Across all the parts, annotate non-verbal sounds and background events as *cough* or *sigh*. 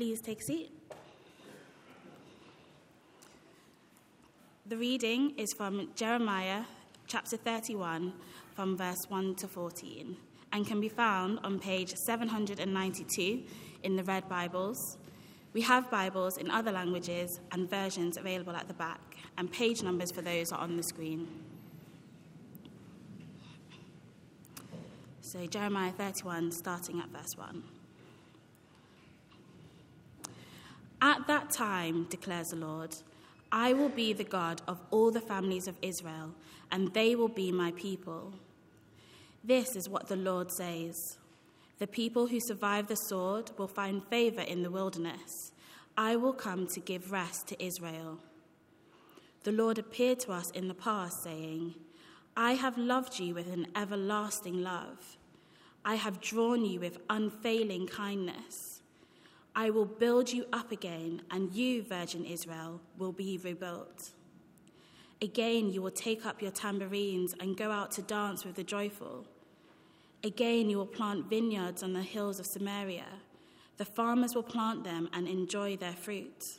Please take a seat. The reading is from Jeremiah chapter 31, from verse 1 to 14, and can be found on page 792 in the Red Bibles. We have Bibles in other languages and versions available at the back, and page numbers for those are on the screen. So, Jeremiah 31, starting at verse 1. At that time, declares the Lord, I will be the God of all the families of Israel, and they will be my people. This is what the Lord says The people who survive the sword will find favor in the wilderness. I will come to give rest to Israel. The Lord appeared to us in the past, saying, I have loved you with an everlasting love. I have drawn you with unfailing kindness. I will build you up again, and you, Virgin Israel, will be rebuilt. Again, you will take up your tambourines and go out to dance with the joyful. Again, you will plant vineyards on the hills of Samaria. The farmers will plant them and enjoy their fruit.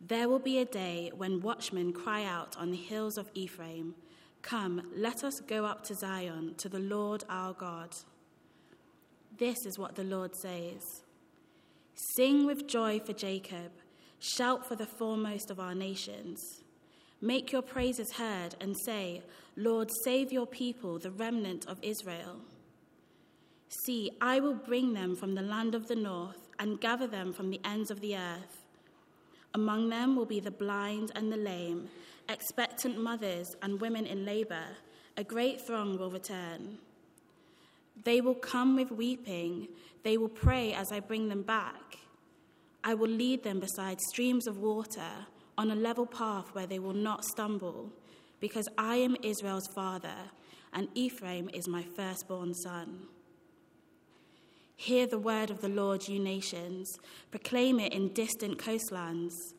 There will be a day when watchmen cry out on the hills of Ephraim, Come, let us go up to Zion, to the Lord our God. This is what the Lord says. Sing with joy for Jacob, shout for the foremost of our nations. Make your praises heard and say, Lord, save your people, the remnant of Israel. See, I will bring them from the land of the north and gather them from the ends of the earth. Among them will be the blind and the lame, expectant mothers and women in labor. A great throng will return. They will come with weeping. They will pray as I bring them back. I will lead them beside streams of water on a level path where they will not stumble, because I am Israel's father, and Ephraim is my firstborn son. Hear the word of the Lord, you nations. Proclaim it in distant coastlands.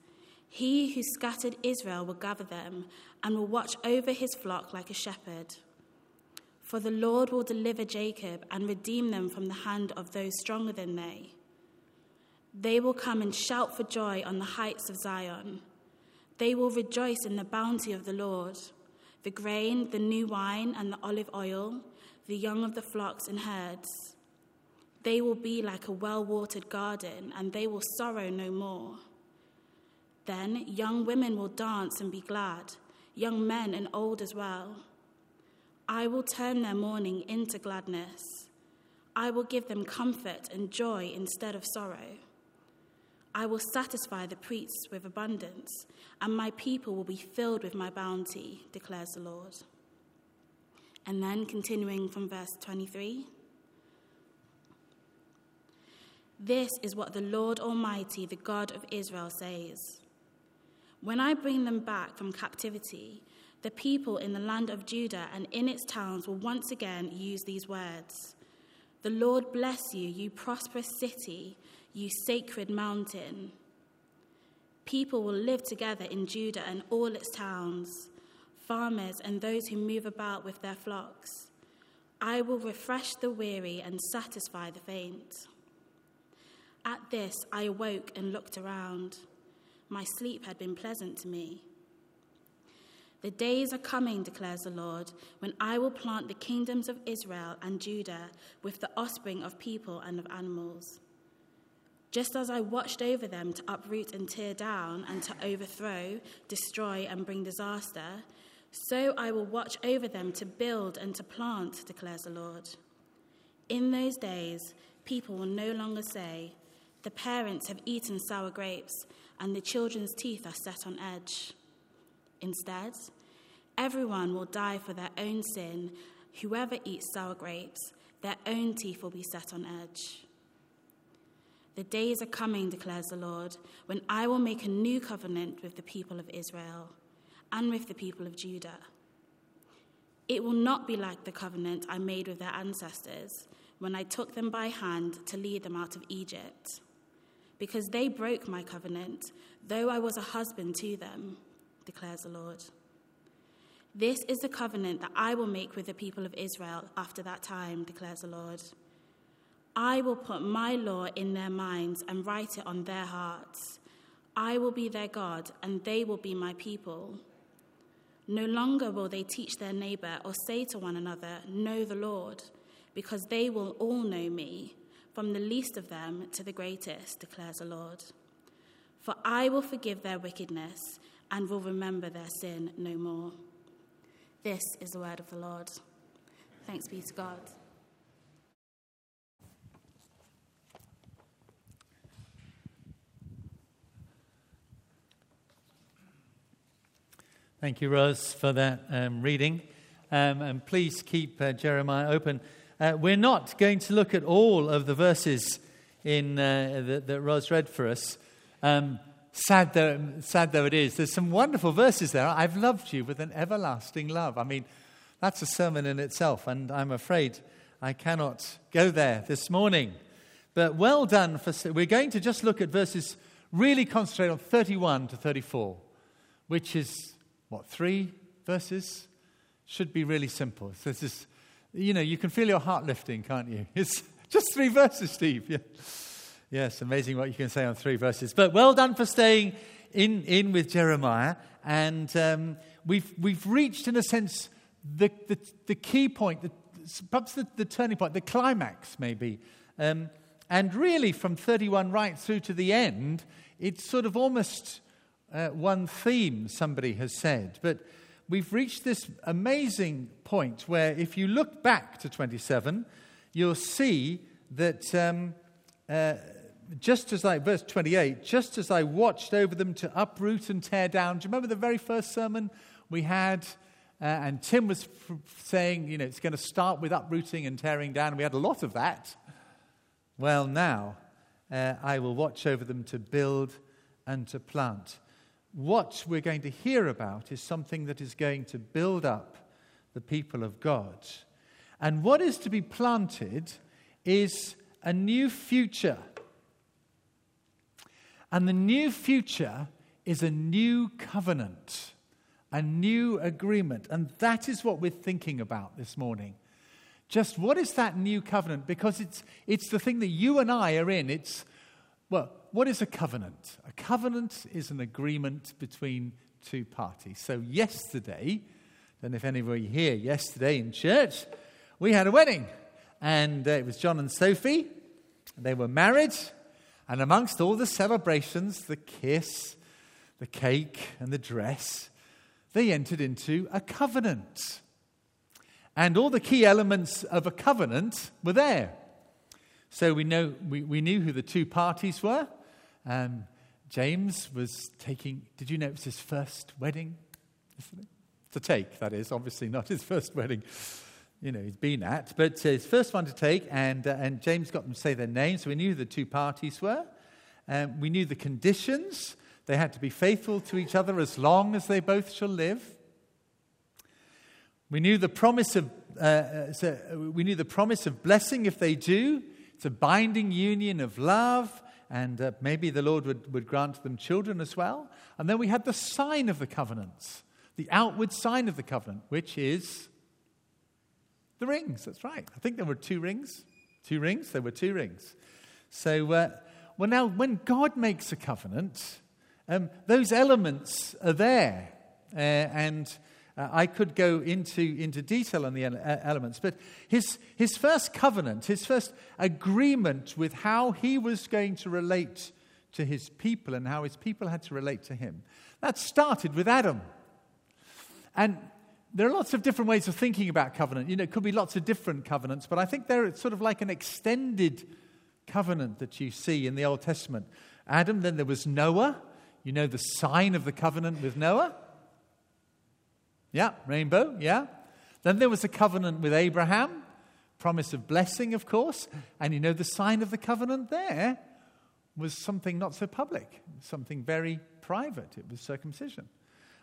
He who scattered Israel will gather them and will watch over his flock like a shepherd. For the Lord will deliver Jacob and redeem them from the hand of those stronger than they. They will come and shout for joy on the heights of Zion. They will rejoice in the bounty of the Lord the grain, the new wine, and the olive oil, the young of the flocks and herds. They will be like a well watered garden, and they will sorrow no more. Then young women will dance and be glad, young men and old as well. I will turn their mourning into gladness. I will give them comfort and joy instead of sorrow. I will satisfy the priests with abundance, and my people will be filled with my bounty, declares the Lord. And then continuing from verse 23 This is what the Lord Almighty, the God of Israel, says When I bring them back from captivity, the people in the land of Judah and in its towns will once again use these words The Lord bless you, you prosperous city, you sacred mountain. People will live together in Judah and all its towns, farmers and those who move about with their flocks. I will refresh the weary and satisfy the faint. At this, I awoke and looked around. My sleep had been pleasant to me. The days are coming, declares the Lord, when I will plant the kingdoms of Israel and Judah with the offspring of people and of animals. Just as I watched over them to uproot and tear down, and to overthrow, destroy, and bring disaster, so I will watch over them to build and to plant, declares the Lord. In those days, people will no longer say, The parents have eaten sour grapes, and the children's teeth are set on edge. Instead, everyone will die for their own sin. Whoever eats sour grapes, their own teeth will be set on edge. The days are coming, declares the Lord, when I will make a new covenant with the people of Israel and with the people of Judah. It will not be like the covenant I made with their ancestors when I took them by hand to lead them out of Egypt, because they broke my covenant, though I was a husband to them declares the Lord. This is the covenant that I will make with the people of Israel after that time, declares the Lord. I will put my law in their minds and write it on their hearts. I will be their God, and they will be my people. No longer will they teach their neighbor or say to one another, Know the Lord, because they will all know me, from the least of them to the greatest, declares the Lord. For I will forgive their wickedness and will remember their sin no more. This is the word of the Lord. Thanks be to God. Thank you, Rose, for that um, reading. Um, and please keep uh, Jeremiah open. Uh, we're not going to look at all of the verses in, uh, that, that, Rose read for us. Um, sad, though, sad though it is, there's some wonderful verses there. I've loved you with an everlasting love. I mean, that's a sermon in itself, and I'm afraid I cannot go there this morning. But well done for. We're going to just look at verses, really concentrate on 31 to 34, which is what, three verses? Should be really simple. So this is, you know, you can feel your heart lifting, can't you? *laughs* It's just three verses, Steve. Yeah. Yes, amazing what you can say on three verses. But well done for staying in, in with Jeremiah. And um, we've, we've reached, in a sense, the, the, the key point, the, perhaps the, the, turning point, the climax, maybe. Um, and really, from 31 right through to the end, it's sort of almost uh, one theme, somebody has said. But we've reached this amazing point where if you look back to 27, you'll see that um, uh, just as I, verse 28, just as I watched over them to uproot and tear down. Do you remember the very first sermon we had? Uh, and Tim was f- saying, you know, it's going to start with uprooting and tearing down. We had a lot of that. Well, now uh, I will watch over them to build and to plant what we're going to hear about is something that is going to build up the people of God. And what is to be planted is a new future. And the new future is a new covenant, a new agreement. And that is what we're thinking about this morning. Just what is that new covenant? Because it's, it's the thing that you and I are in. It's, well, what is a covenant? A covenant is an agreement between two parties. So, yesterday, I if anybody here, yesterday in church, we had a wedding. And uh, it was John and Sophie. They were married. And amongst all the celebrations, the kiss, the cake, and the dress, they entered into a covenant. And all the key elements of a covenant were there. So we, know, we, we knew who the two parties were. Um, James was taking, did you know it was his first wedding? To take, that is, obviously not his first wedding, you know, he's been at, but uh, his first one to take, and, uh, and James got them to say their names, so we knew who the two parties were. Um, we knew the conditions. They had to be faithful to each other as long as they both shall live. We knew the promise of, uh, uh so we knew the promise of blessing if they do. It's a binding union of love and uh, maybe the Lord would, would grant them children as well. And then we had the sign of the covenants, the outward sign of the covenant, which is the rings. That's right. I think there were two rings. Two rings? There were two rings. So, uh, well, now, when God makes a covenant, um, those elements are there. Uh, and uh, I could go into, into detail on the elements, but his, his first covenant, his first agreement with how he was going to relate to his people and how his people had to relate to him, that started with Adam. And there are lots of different ways of thinking about covenant. You know, it could be lots of different covenants, but I think they're sort of like an extended covenant that you see in the Old Testament. Adam, then there was Noah. You know the sign of the covenant with Noah. Yeah, rainbow, yeah. Then there was a covenant with Abraham, promise of blessing, of course. And you know, the sign of the covenant there was something not so public, something very private. It was circumcision.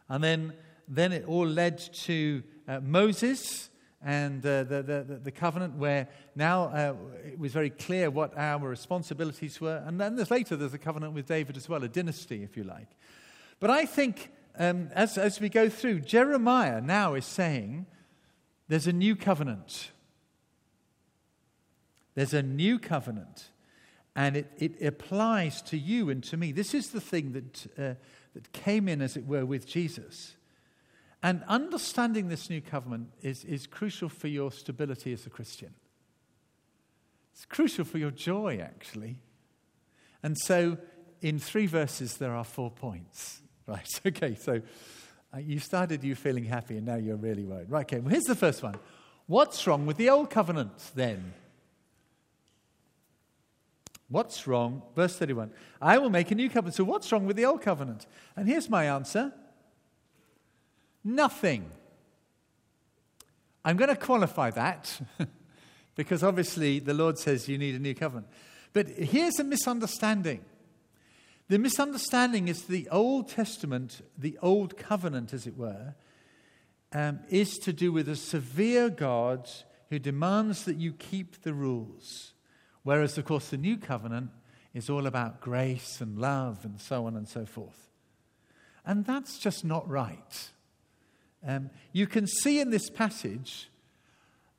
And then, then it all led to uh, Moses and uh, the, the, the, covenant where now uh, it was very clear what our responsibilities were. And then there's later there's a covenant with David as well, a dynasty, if you like. But I think um, as, as we go through, Jeremiah now is saying there's a new covenant. There's a new covenant, and it, it applies to you and to me. This is the thing that, uh, that came in, as it were, with Jesus. And understanding this new covenant is, is crucial for your stability as a Christian. It's crucial for your joy, actually. And so, in three verses, there are four points. *laughs* Right, okay, so uh, you started you feeling happy and now you're really worried. Right, okay, well, here's the first one. What's wrong with the old covenant then? What's wrong? Verse 31. I will make a new covenant. So, what's wrong with the old covenant? And here's my answer nothing. I'm going to qualify that *laughs* because obviously the Lord says you need a new covenant. But here's a misunderstanding. The misunderstanding is the Old Testament, the Old Covenant, as it were, um, is to do with a severe God who demands that you keep the rules. Whereas, of course, the New Covenant is all about grace and love and so on and so forth. And that's just not right. Um, you can see in this passage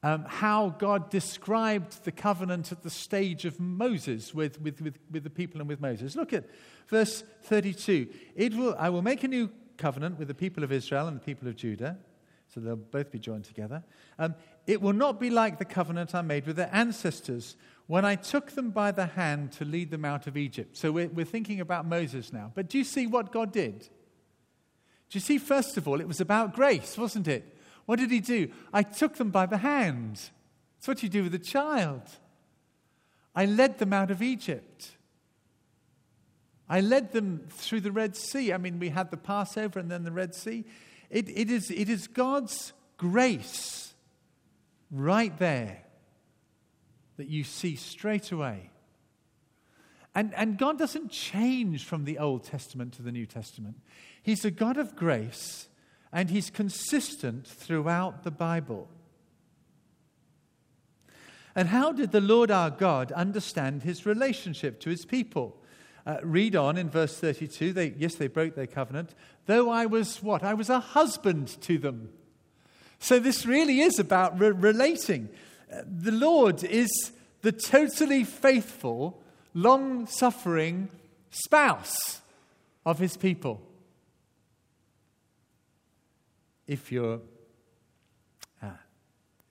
um, how God described the covenant at the stage of Moses with, with, with, with the people and with Moses. Look at verse 32. It will, I will make a new covenant with the people of Israel and the people of Judah, so they'll both be joined together. Um, it will not be like the covenant I made with their ancestors when I took them by the hand to lead them out of Egypt. So we're, we're thinking about Moses now. But do you see what God did? Do you see, first of all, it was about grace, wasn't it? What did he do? I took them by the hand. That's what you do with a child. I led them out of Egypt. I led them through the Red Sea. I mean, we had the Passover and then the Red Sea. It, it, is, it is God's grace right there that you see straight away. And, and God doesn't change from the Old Testament to the New Testament. He's a God of grace and he's consistent throughout the Bible. And how did the Lord our God understand his relationship to his people? Uh, read on in verse 32. They, yes, they broke their covenant. Though I was what? I was a husband to them. So this really is about re- relating. Uh, the Lord is the totally faithful, long suffering spouse of his people if you're uh,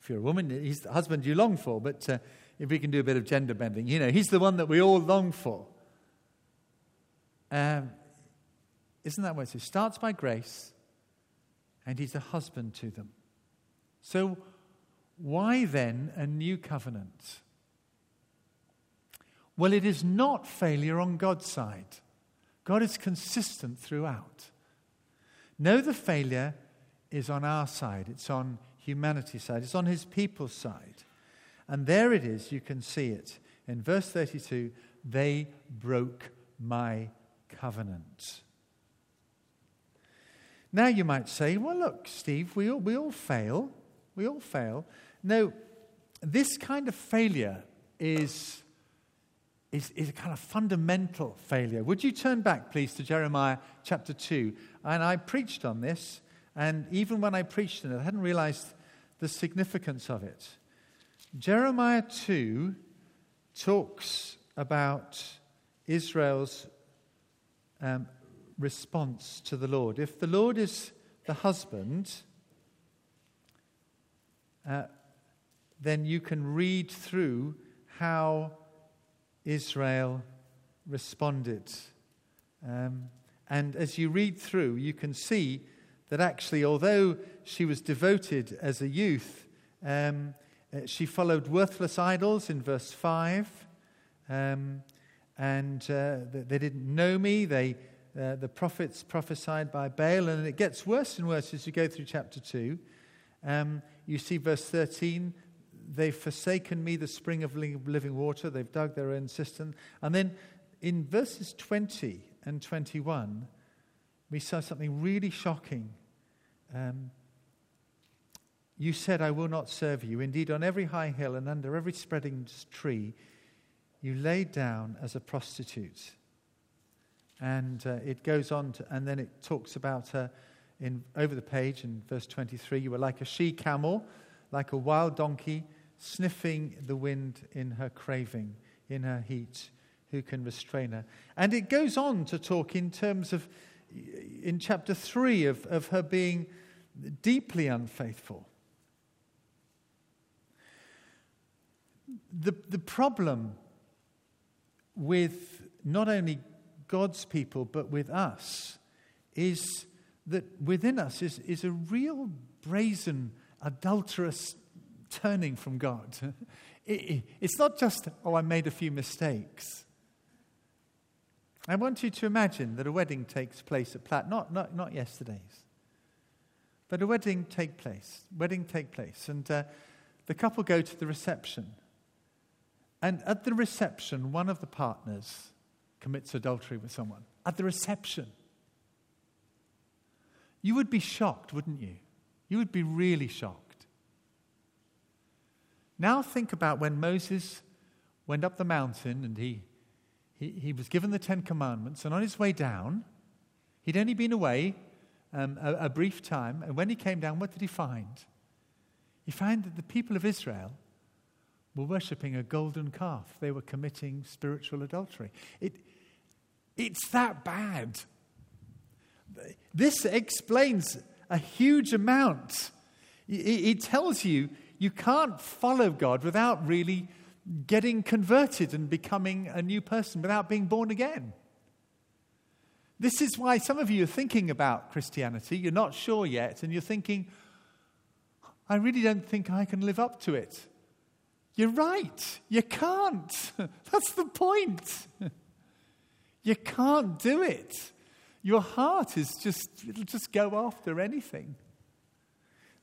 if you're a woman, he's the husband you long for. But uh, if we can do a bit of gender bending, you know, he's the one that we all long for. Um, isn't that what it starts by grace, and he's a husband to them. So, why then a new covenant? Well, it is not failure on God's side. God is consistent throughout. No, the failure is on our side, it's on humanity's side, it's on his people's side. And there it is, you can see it. In verse 32, they broke my covenant. Now you might say, well, look, Steve, we all, we all fail. We all fail. No, this kind of failure is, is, is a kind of fundamental failure. Would you turn back, please, to Jeremiah chapter 2? And I preached on this and even when I preached on it, I hadn't realized the significance of it. Jeremiah 2 talks about Israel's um, response to the Lord. If the Lord is the husband, uh, then you can read through how Israel responded. Um, and as you read through, you can see that actually, although she was devoted as a youth, um, uh, she followed worthless idols in verse 5. Um, and uh, they didn't know me. They, uh, the prophets prophesied by Baal. And it gets worse and worse as you go through chapter 2. Um, you see verse 13 they've forsaken me, the spring of living water. They've dug their own cistern. And then in verses 20 and 21, we saw something really shocking. Um, you said, I will not serve you. Indeed, on every high hill and under every spreading tree, you lay down as a prostitute. And uh, it goes on, to, and then it talks about her in, over the page in verse 23 you were like a she camel, like a wild donkey sniffing the wind in her craving, in her heat. Who can restrain her? And it goes on to talk in terms of, in chapter 3, of, of her being deeply unfaithful. The, the problem with not only God's people, but with us, is that within us is, is a real brazen, adulterous turning from God. *laughs* It, it, it's not just, oh, I made a few mistakes. I want you to imagine that a wedding takes place at Platt, not, not, not yesterday's, but a wedding take place, wedding take place, and uh, the couple go to the reception. And at the reception, one of the partners commits adultery with someone. At the reception. You would be shocked, wouldn't you? You would be really shocked. Now think about when Moses went up the mountain and he, he, he was given the Ten Commandments, and on his way down, he'd only been away um, a, a brief time, and when he came down, what did he find? He found that the people of Israel were worshipping a golden calf. They were committing spiritual adultery. It, it's that bad. This explains a huge amount. It, it tells you you can't follow God without really getting converted and becoming a new person, without being born again. This is why some of you are thinking about Christianity. You're not sure yet, and you're thinking, I really don't think I can live up to it. You're right. You can't. *laughs* That's the point. *laughs* You can't do it. Your heart is just, it'll just go after anything.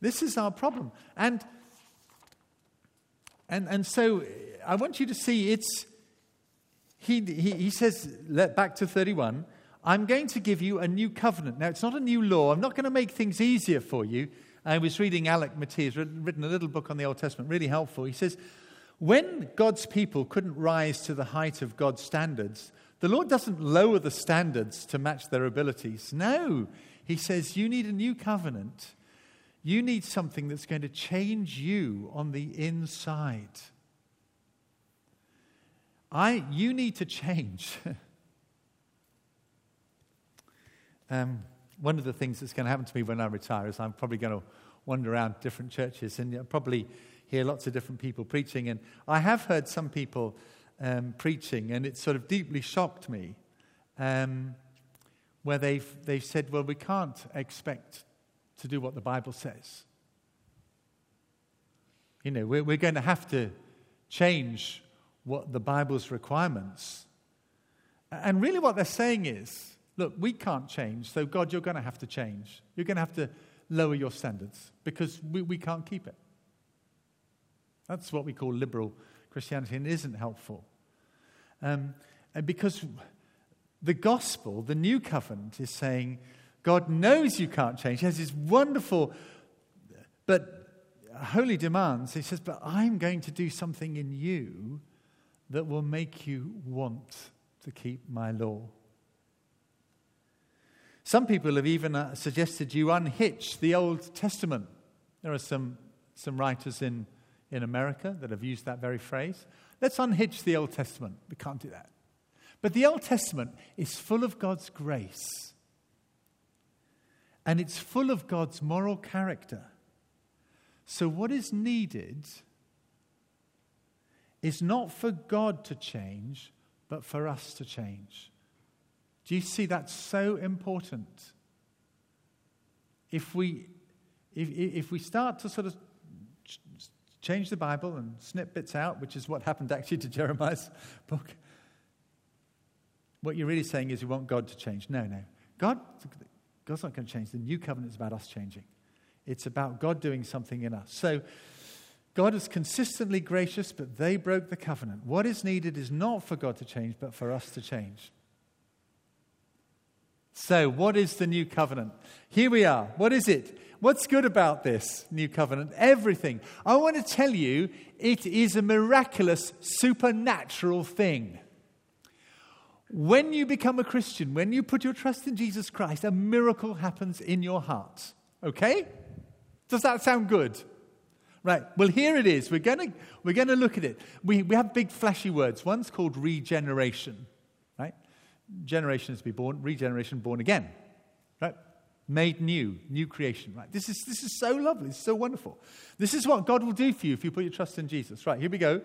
This is our problem. And, and, and so I want you to see it's, he, he, he says, back to 31, I'm going to give you a new covenant. Now, it's not a new law. I'm not going to make things easier for you. I was reading Alec Motyer's written a little book on the Old Testament, really helpful. He says, when God's people couldn't rise to the height of God's standards, the Lord doesn't lower the standards to match their abilities. No, He says, You need a new covenant. You need something that's going to change you on the inside. I, you need to change. *laughs* um, one of the things that's going to happen to me when I retire is I'm probably going to wander around different churches and probably hear lots of different people preaching. And I have heard some people um, preaching, and it sort of deeply shocked me, um, where they've, they've said, well, we can't expect to do what the Bible says. You know, we're, we're going to have to change what the Bible's requirements. And really, what they're saying is, look, we can't change, so God, you're going to have to change. You're going to have to lower your standards because we, we can't keep it. That's what we call liberal Christianity, and isn't helpful. Um, and because the gospel, the new covenant, is saying God knows you can't change. He has this wonderful, but holy demands. He says, But I'm going to do something in you that will make you want to keep my law. Some people have even uh, suggested you unhitch the Old Testament. There are some, some writers in in America that have used that very phrase. Let's unhitch the Old Testament. We can't do that. But the Old Testament is full of God's grace. And it's full of God's moral character. So, what is needed is not for God to change, but for us to change. Do you see that's so important? If we, if, if we start to sort of change the Bible and snip bits out, which is what happened actually to Jeremiah's *laughs* book. What you're really saying is you want God to change. No, no. God, God's not going to change. The new covenant is about us changing. It's about God doing something in us. So God is consistently gracious, but they broke the covenant. What is needed is not for God to change, but for us to change. So, what is the new covenant? Here we are. What is it? What's good about this new covenant? Everything. I want to tell you, it is a miraculous, supernatural thing. When you become a Christian, when you put your trust in Jesus Christ, a miracle happens in your heart. Okay? Does that sound good? Right. Well, here it is. We're going we're to look at it. We, we have big flashy words. One's called regeneration. Right? Generation is to be born, regeneration, born again. Right? Made new, new creation. Right? This is, this is so lovely. It's so wonderful. This is what God will do for you if you put your trust in Jesus. Right, here we go.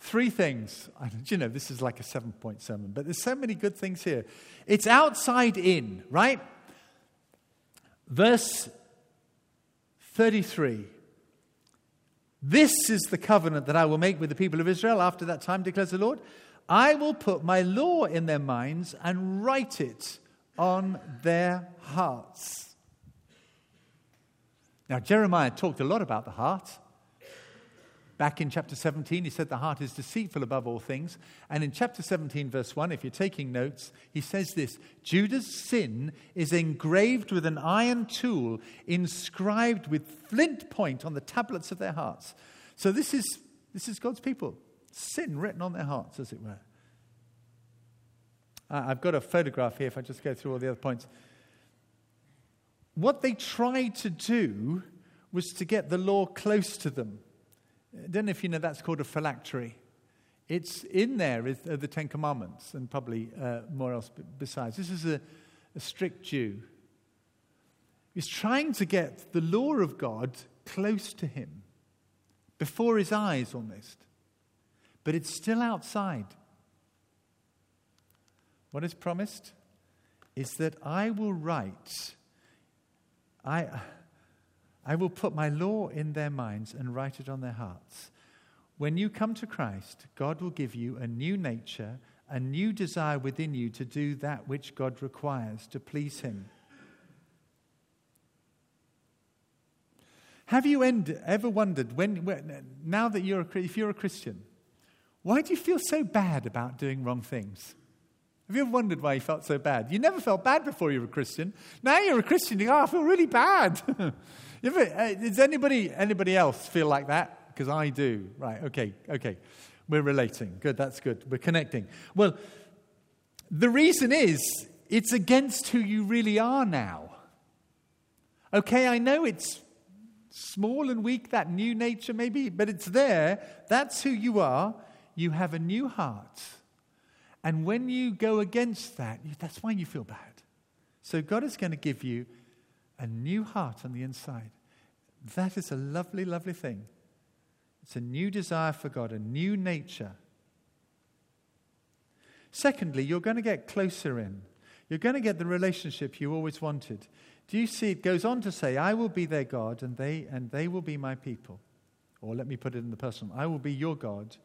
Three things. You know, this is like a seven point sermon, but there's so many good things here. It's outside in, right? Verse 33. This is the covenant that I will make with the people of Israel after that time, declares the Lord. I will put my law in their minds and write it on their hearts. Now, Jeremiah talked a lot about the heart. Back in chapter 17, he said the heart is deceitful above all things. And in chapter 17, verse 1, if you're taking notes, he says this Judah's sin is engraved with an iron tool, inscribed with flint point on the tablets of their hearts. So this is, this is God's people. Sin written on their hearts, as it were. I've got a photograph here if I just go through all the other points. What they tried to do was to get the law close to them. I don't know if you know that's called a phylactery. It's in there with the Ten Commandments and probably uh, more else besides. This is a, a strict Jew. He's trying to get the law of God close to him, before his eyes almost. But it's still outside. What is promised is that I will write, I, I will put my law in their minds and write it on their hearts. When you come to Christ, God will give you a new nature, a new desire within you to do that which God requires to please Him. Have you end, ever wondered, when, when, now that you're a, if you're a Christian, why do you feel so bad about doing wrong things? Have you ever wondered why you felt so bad? You never felt bad before you were a Christian. Now you're a Christian, you go, oh, I feel really bad. *laughs* Uh, does anybody, anybody else feel like that? Because I do. Right, okay, okay. We're relating. Good, that's good. We're connecting. Well, the reason is it's against who you really are now. Okay, I know it's small and weak, that new nature maybe, but it's there. That's who you are. You have a new heart. And when you go against that, that's why you feel bad. So God is going to give you a new heart on the inside. That is a lovely, lovely thing. It's a new desire for God, a new nature. Secondly, you're going to get closer in. You're going to get the relationship you always wanted. Do you see? It goes on to say, I will be their God, and they, and they will be my people. Or let me put it in the personal I will be your God,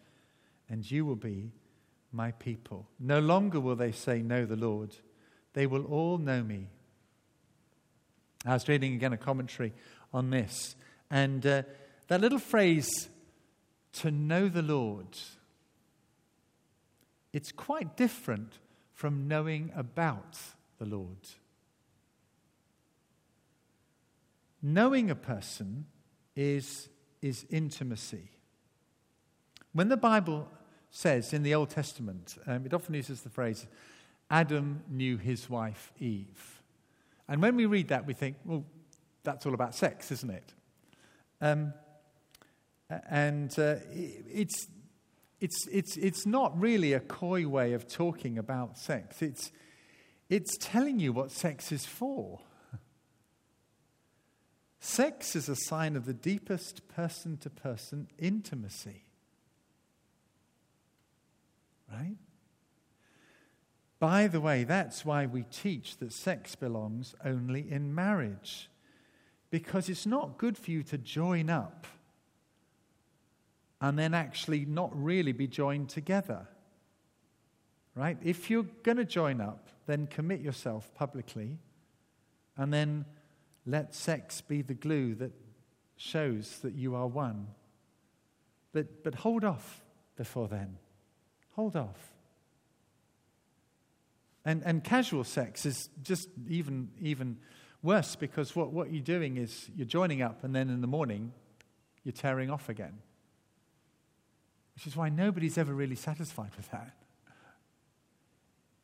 and you will be my people. No longer will they say, Know the Lord. They will all know me I was reading again a commentary on this, and uh, that little phrase, to know the Lord, it's quite different from knowing about the Lord. Knowing a person is, is intimacy. When the Bible says in the Old Testament, um, it often uses the phrase, Adam knew his wife Eve. And when we read that, we think, well, that's all about sex, isn't it? Um, and uh, it's, it's, it's, it's not really a coy way of talking about sex, it's, it's telling you what sex is for. Sex is a sign of the deepest person to person intimacy. Right? By the way, that's why we teach that sex belongs only in marriage. Because it's not good for you to join up and then actually not really be joined together. Right? If you're going to join up, then commit yourself publicly and then let sex be the glue that shows that you are one. But, but hold off before then. Hold off. And, and casual sex is just even, even worse because what, what you're doing is you're joining up and then in the morning you're tearing off again. Which is why nobody's ever really satisfied with that.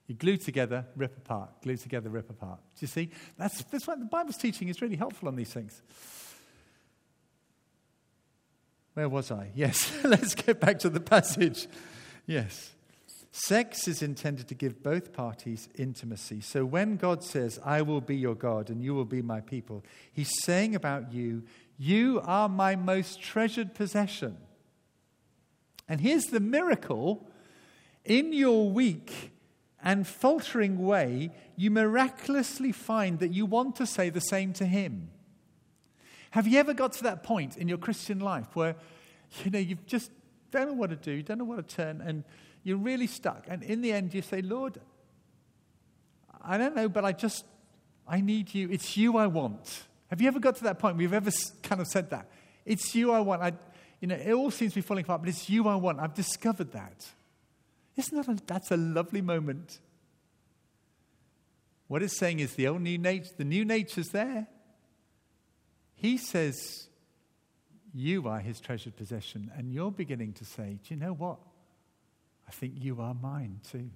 You glue together, rip apart, glue together, rip apart. Do you see? That's, that's why the Bible's teaching is really helpful on these things. Where was I? Yes, *laughs* let's get back to the passage. Yes. Sex is intended to give both parties intimacy. So when God says, I will be your God and you will be my people, he's saying about you, you are my most treasured possession. And here's the miracle in your weak and faltering way, you miraculously find that you want to say the same to him. Have you ever got to that point in your Christian life where, you know, you've just don't know what to do, you don't know what to turn, and you're really stuck. And in the end, you say, Lord, I don't know, but I just, I need you. It's you I want. Have you ever got to that point where you've ever kind of said that? It's you I want. I, you know, it all seems to be falling apart, but it's you I want. I've discovered that. Isn't that a, that's a lovely moment? What it's saying is the old new nature, the new nature's there. He says, You are his treasured possession. And you're beginning to say, Do you know what? I think you are mine too.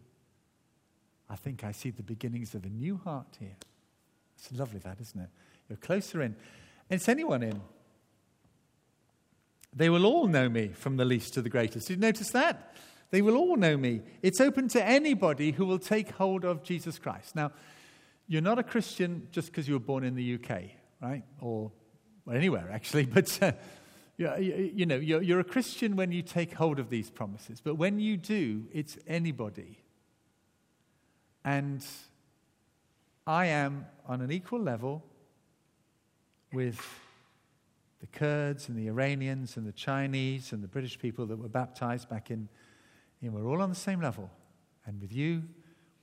I think I see the beginnings of a new heart here. It's lovely, that, isn't it? You're closer in. It's anyone in. They will all know me from the least to the greatest. Did you notice that? They will all know me. It's open to anybody who will take hold of Jesus Christ. Now, you're not a Christian just because you were born in the UK, right? Or well, anywhere, actually. *laughs* But, uh, you, you know, you're, you're a Christian when you take hold of these promises. But when you do, it's anybody. And I am on an equal level with the Kurds and the Iranians and the Chinese and the British people that were baptized back in, in we're all on the same level. And with you,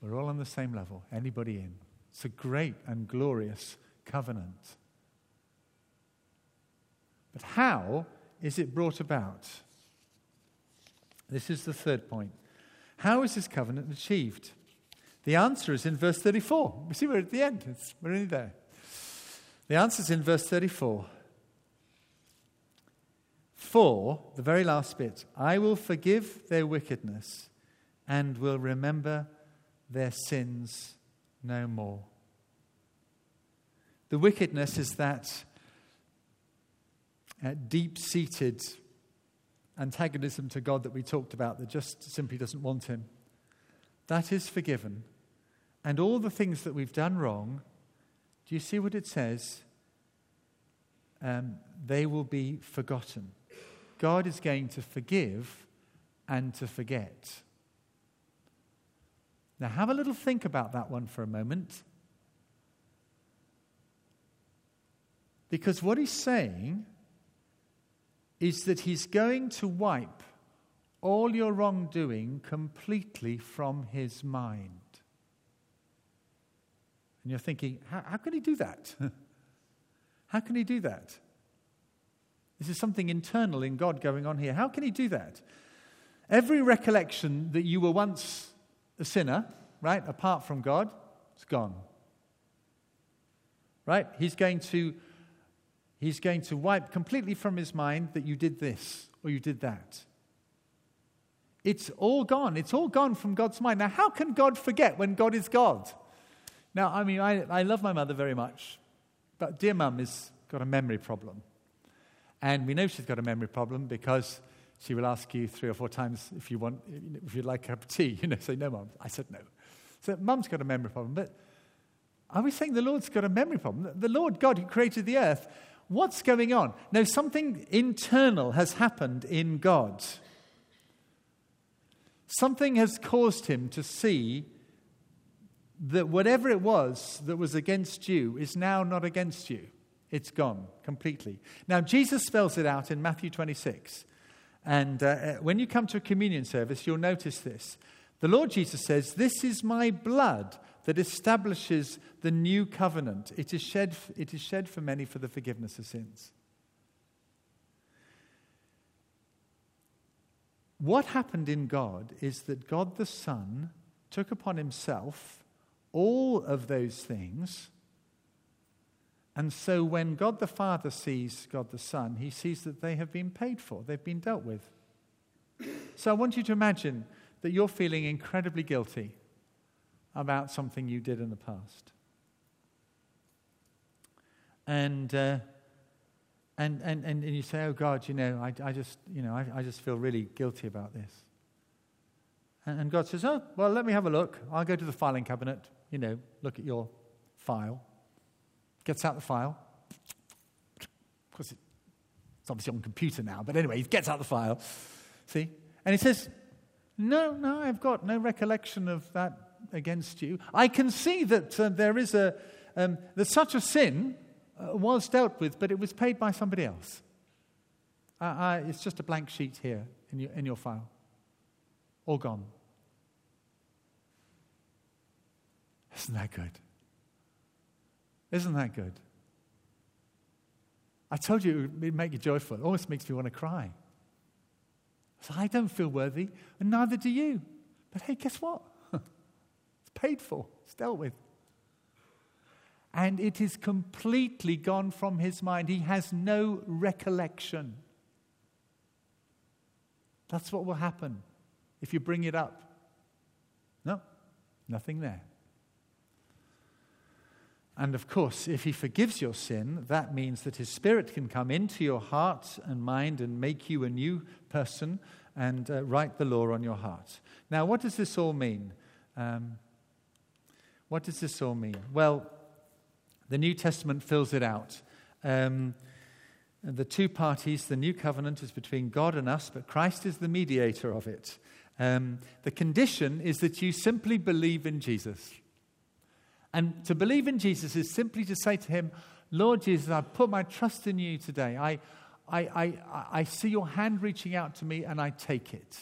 we're all on the same level. Anybody in. It's a great and glorious covenant. But how is it brought about? This is the third point. How is this covenant achieved? The answer is in verse 34. We see we're at the end. It's, we're nearly there. The answer is in verse 34. For, the very last bit, I will forgive their wickedness and will remember their sins no more. The wickedness is that uh, deep seated antagonism to God that we talked about that just simply doesn't want Him. That is forgiven. And all the things that we've done wrong, do you see what it says? Um, they will be forgotten. God is going to forgive and to forget. Now, have a little think about that one for a moment. Because what he's saying is that he's going to wipe all your wrongdoing completely from his mind. And you're thinking, how, how can he do that? *laughs* how can he do that? This is something internal in God going on here. How can he do that? Every recollection that you were once a sinner, right, apart from God, it's gone. Right? He's going to he's going to wipe completely from his mind that you did this or you did that. It's all gone. It's all gone from God's mind. Now, how can God forget when God is God? Now, I mean, I, I love my mother very much, but dear mum has got a memory problem. And we know she's got a memory problem because she will ask you three or four times if you want, if you'd like a cup of tea. *laughs* You know, say, no, mum. I said no. So mum's got a memory problem. But are we saying the Lord's got a memory problem? The Lord God who created the earth, what's going on? No, something internal has happened in God. Something has caused him to see that whatever it was that was against you is now not against you. It's gone completely. Now, Jesus spells it out in Matthew 26. And uh, uh, when you come to a communion service, you'll notice this. The Lord Jesus says, This is my blood that establishes the new covenant. It is shed, it is shed for many for the forgiveness of sins. What happened in God is that God the Son took upon himself all of those things and so when God the Father sees God the Son, he sees that they have been paid for, they've been dealt with. So I want you to imagine that you're feeling incredibly guilty about something you did in the past. And uh, And, and, and, you say, oh God, you know, I, I just, you know, I, I just feel really guilty about this. And, and God says, oh, well, let me have a look. I'll go to the filing cabinet, you know, look at your file. Gets out the file. Of course, it's obviously on computer now, but anyway, he gets out the file. See? And he says, no, no, I've got no recollection of that against you. I can see that uh, there is a, um, that such a sin uh, was dealt with, but it was paid by somebody else. Uh, it's just a blank sheet here in your, in your file. All gone. Isn't that good? Isn't that good? I told you it would make you joyful. It almost makes me want to cry. So I don't feel worthy, and neither do you. But hey, guess what? Paid for, it's dealt with. And it is completely gone from his mind. He has no recollection. That's what will happen if you bring it up. No, nothing there. And of course, if he forgives your sin, that means that his spirit can come into your heart and mind and make you a new person and uh, write the law on your heart. Now, what does this all mean? Um, what does this all mean? Well, the New Testament fills it out. Um, the two parties, the new covenant is between God and us, but Christ is the mediator of it. Um, the condition is that you simply believe in Jesus. And to believe in Jesus is simply to say to him, Lord Jesus, I put my trust in you today. I, I, I, I see your hand reaching out to me and I take it.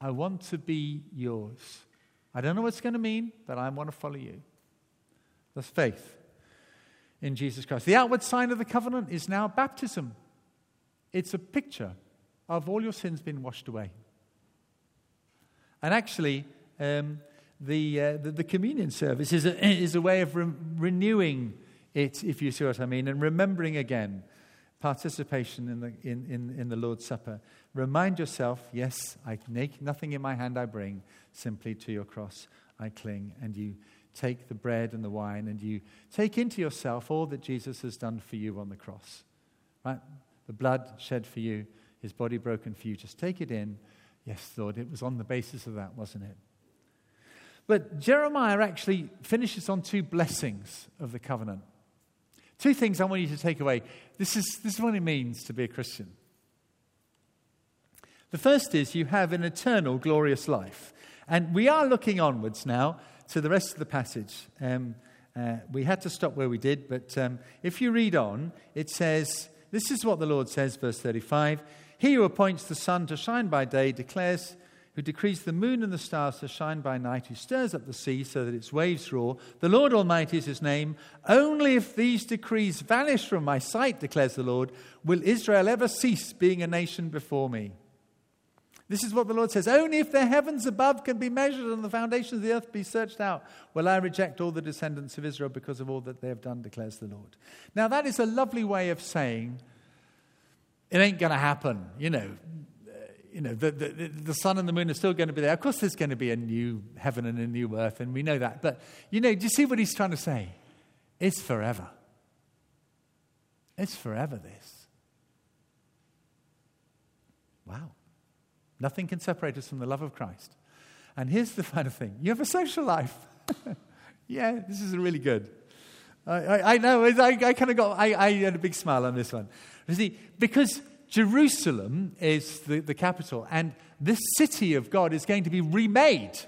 I want to be yours. I don't know what it's going to mean, but I want to follow you. That's faith in Jesus Christ. The outward sign of the covenant is now baptism. It's a picture of all your sins being washed away. And actually, um, the, uh, the, the, communion service is a, is a way of re- renewing it, if you see what I mean, and remembering again participation in the, in, in, in the Lord's Supper. Remind yourself, yes, I make nothing in my hand I bring, simply to your cross I cling. And you take the bread and the wine and you take into yourself all that Jesus has done for you on the cross. Right? The blood shed for you, his body broken for you. Just take it in. Yes, Lord, it was on the basis of that, wasn't it? But Jeremiah actually finishes on two blessings of the covenant. Two things I want you to take away. This is, this is what it means to be a Christian. The first is you have an eternal, glorious life. And we are looking onwards now to the rest of the passage. Um, uh, we had to stop where we did, but um, if you read on, it says, This is what the Lord says, verse 35 He who appoints the sun to shine by day declares who decrees the moon and the stars to shine by night, who stirs up the sea so that its waves roar. The Lord Almighty is his name. Only if these decrees vanish from my sight, declares the Lord, will Israel ever cease being a nation before me. This is what the Lord says. Only if the heavens above can be measured and the foundations of the earth be searched out, will I reject all the descendants of Israel because of all that they have done, declares the Lord. Now, that is a lovely way of saying it ain't going to happen. You know, you know, the, the, the sun and the moon are still going to be there. Of course, there's going to be a new heaven and a new earth, and we know that. But, you know, do you see what he's trying to say? It's forever. It's forever, this. Wow. Nothing can separate us from the love of Christ. And here's the *laughs* final thing you have a social life. *laughs* yeah, this is really good. I, I, I know, I, I kind of got, I, I had a big smile on this one. You see, because Jerusalem is the, the capital, and this city of God is going to be remade.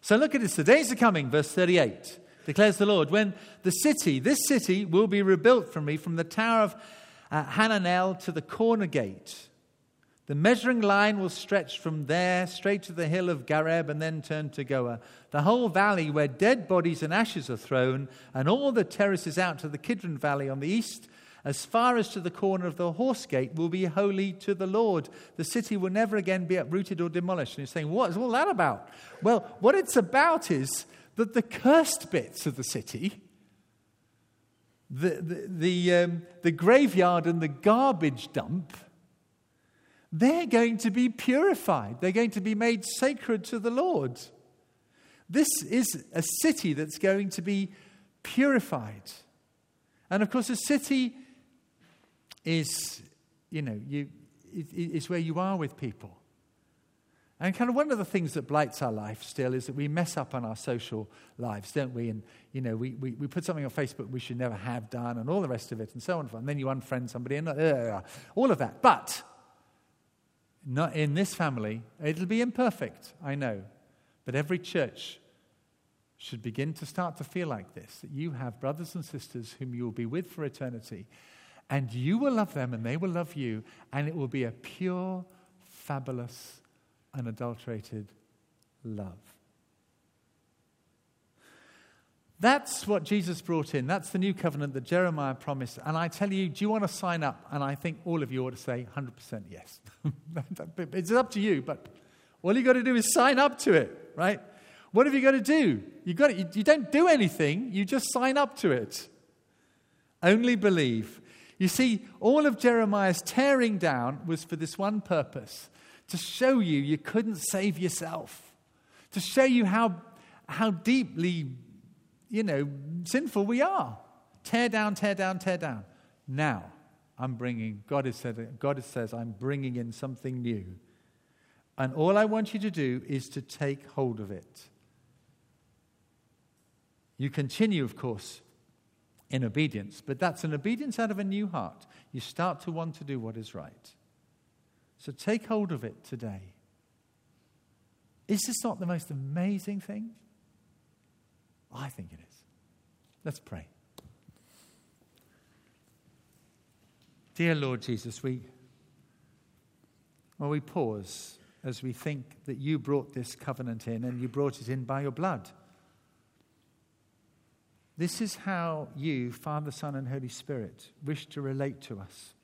So look at this. The days are coming, verse 38, declares the Lord, when the city, this city, will be rebuilt from me from the tower of uh, Hananel to the corner gate. The measuring line will stretch from there straight to the hill of Gareb and then turn to Goah. The whole valley where dead bodies and ashes are thrown, and all the terraces out to the Kidron Valley on the east as far as to the corner of the horse gate, will be holy to the Lord. The city will never again be uprooted or demolished. And you're saying, what is all that about? Well, what it's about is that the cursed bits of the city, the, the, the, um, the graveyard and the garbage dump, they're going to be purified. They're going to be made sacred to the Lord. This is a city that's going to be purified. And of course, a city is, you know, you, it, it's where you are with people. And kind of one of the things that blights our life still is that we mess up on our social lives, don't we? And, you know, we, we, we put something on Facebook we should never have done and all the rest of it and so on. And then you unfriend somebody and uh, all of that. But not in this family, it'll be imperfect, I know. But every church should begin to start to feel like this that you have brothers and sisters whom you will be with for eternity, and you will love them and they will love you, and it will be a pure, fabulous, unadulterated love. That's what Jesus brought in. That's the new covenant that Jeremiah promised. And I tell you, do you want to sign up? And I think all of you ought to say 100% yes. *laughs* it's up to you, but all you've got to do is sign up to it, right? What have you got to do? You, got to, you, you don't do anything, you just sign up to it. Only believe. You see, all of Jeremiah's tearing down was for this one purpose to show you you couldn't save yourself, to show you how, how deeply, you know, sinful we are. Tear down, tear down, tear down. Now, I'm bringing, God has said, God says, I'm bringing in something new. And all I want you to do is to take hold of it. You continue, of course, in obedience, but that's an obedience out of a new heart. You start to want to do what is right. So take hold of it today. Is this not the most amazing thing? I think it is. Let's pray. Dear Lord Jesus, we, well, we pause as we think that you brought this covenant in and you brought it in by your blood. This is how you, Father, Son, and Holy Spirit, wish to relate to us.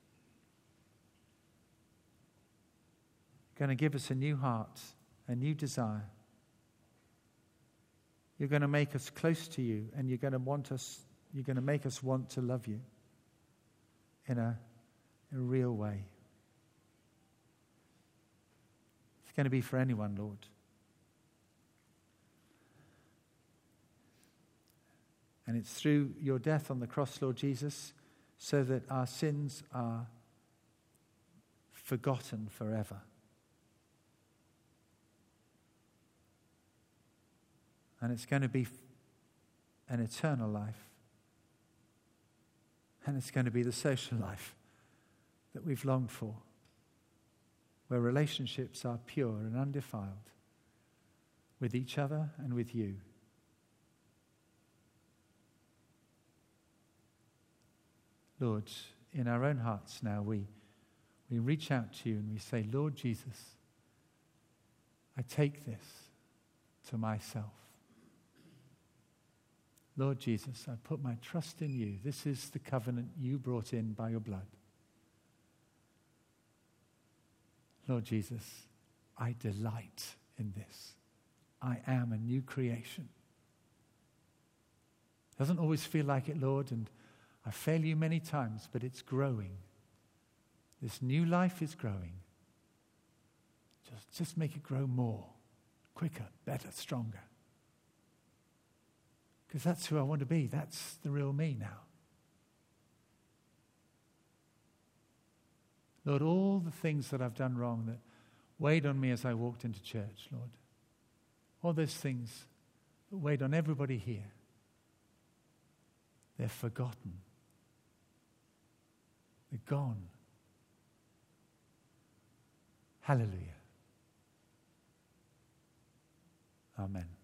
You're going to give us a new heart, a new desire. You're going to make us close to you, and you're going to want us, you're going to make us want to love you in a, a real way. It's going to be for anyone, Lord. And it's through your death on the cross, Lord Jesus, so that our sins are forgotten forever. And it's going to be an eternal life. And it's going to be the social life that we've longed for, where relationships are pure and undefiled with each other and with you. Lord, in our own hearts now, we, we reach out to you and we say, Lord Jesus, I take this to myself. Lord Jesus, I put my trust in you. This is the covenant you brought in by your blood. Lord Jesus, I delight in this. I am a new creation. Doesn't always feel like it, Lord, and I fail you many times, but it's growing. This new life is growing. Just, just make it grow more, quicker, better, stronger. Because that's who I want to be. That's the real me now. Lord, all the things that I've done wrong that weighed on me as I walked into church, Lord, all those things that weighed on everybody here, they're forgotten. They're gone. Hallelujah. Amen.